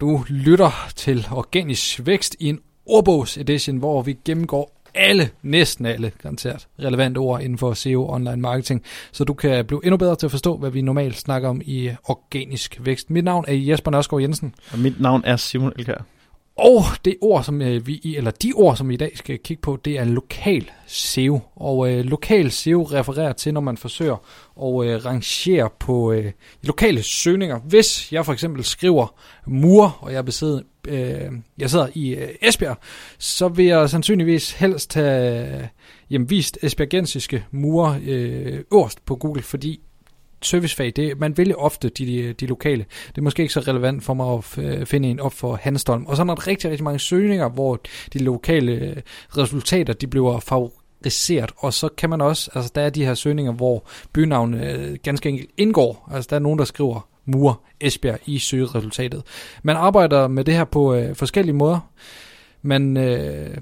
Du lytter til Organisk Vækst i en ordbogs-edition, hvor vi gennemgår alle, næsten alle, garanteret, relevante ord inden for SEO online marketing, så du kan blive endnu bedre til at forstå, hvad vi normalt snakker om i organisk vækst. Mit navn er Jesper Nørskov Jensen. Og mit navn er Simon Elkær. Og det ord, som øh, vi, eller de ord, som vi i dag skal kigge på, det er lokal SEO. Og øh, lokal SEO refererer til, når man forsøger at øh, rangere på øh, lokale søgninger. Hvis jeg for eksempel skriver mur, og jeg, besidder, øh, jeg sidder i øh, Esbjerg, så vil jeg sandsynligvis helst have øh, jamen, vist esbjergensiske mure øh, øverst på Google, fordi servicefag, det, man vælger ofte de, de lokale. Det er måske ikke så relevant for mig at øh, finde en op for Hanstholm. Og så er der rigtig, rigtig mange søgninger, hvor de lokale øh, resultater, de bliver favoriseret. Og så kan man også, altså der er de her søgninger, hvor bynavne øh, ganske enkelt indgår. Altså der er nogen, der skriver Mur, Esbjerg i søgeresultatet. Man arbejder med det her på øh, forskellige måder. Man øh,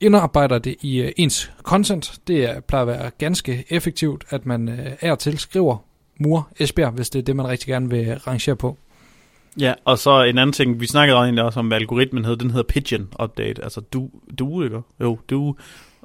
indarbejder det i øh, ens content. Det er, plejer at være ganske effektivt, at man øh, er til skriver Mur Esbjerg, hvis det er det, man rigtig gerne vil øh, rangere på. Ja, og så en anden ting, vi snakkede egentlig også om, hvad algoritmen hed, den hedder Pigeon Update, altså du, du ikke? Jo, du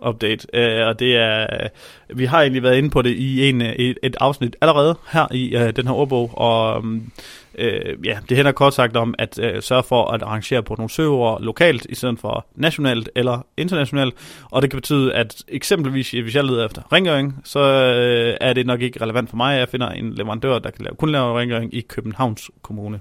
update, øh, og det er, vi har egentlig været inde på det i en, øh, et, et afsnit allerede her i øh, den her ordbog, og mm, øh, ja, det hænder kort sagt om at øh, sørge for at arrangere på nogle server lokalt, i stedet for nationalt eller internationalt, og det kan betyde, at eksempelvis, hvis jeg leder efter rengøring, så øh, er det nok ikke relevant for mig, at jeg finder en leverandør, der kan lave, kun lave rengøring i Københavns Kommune.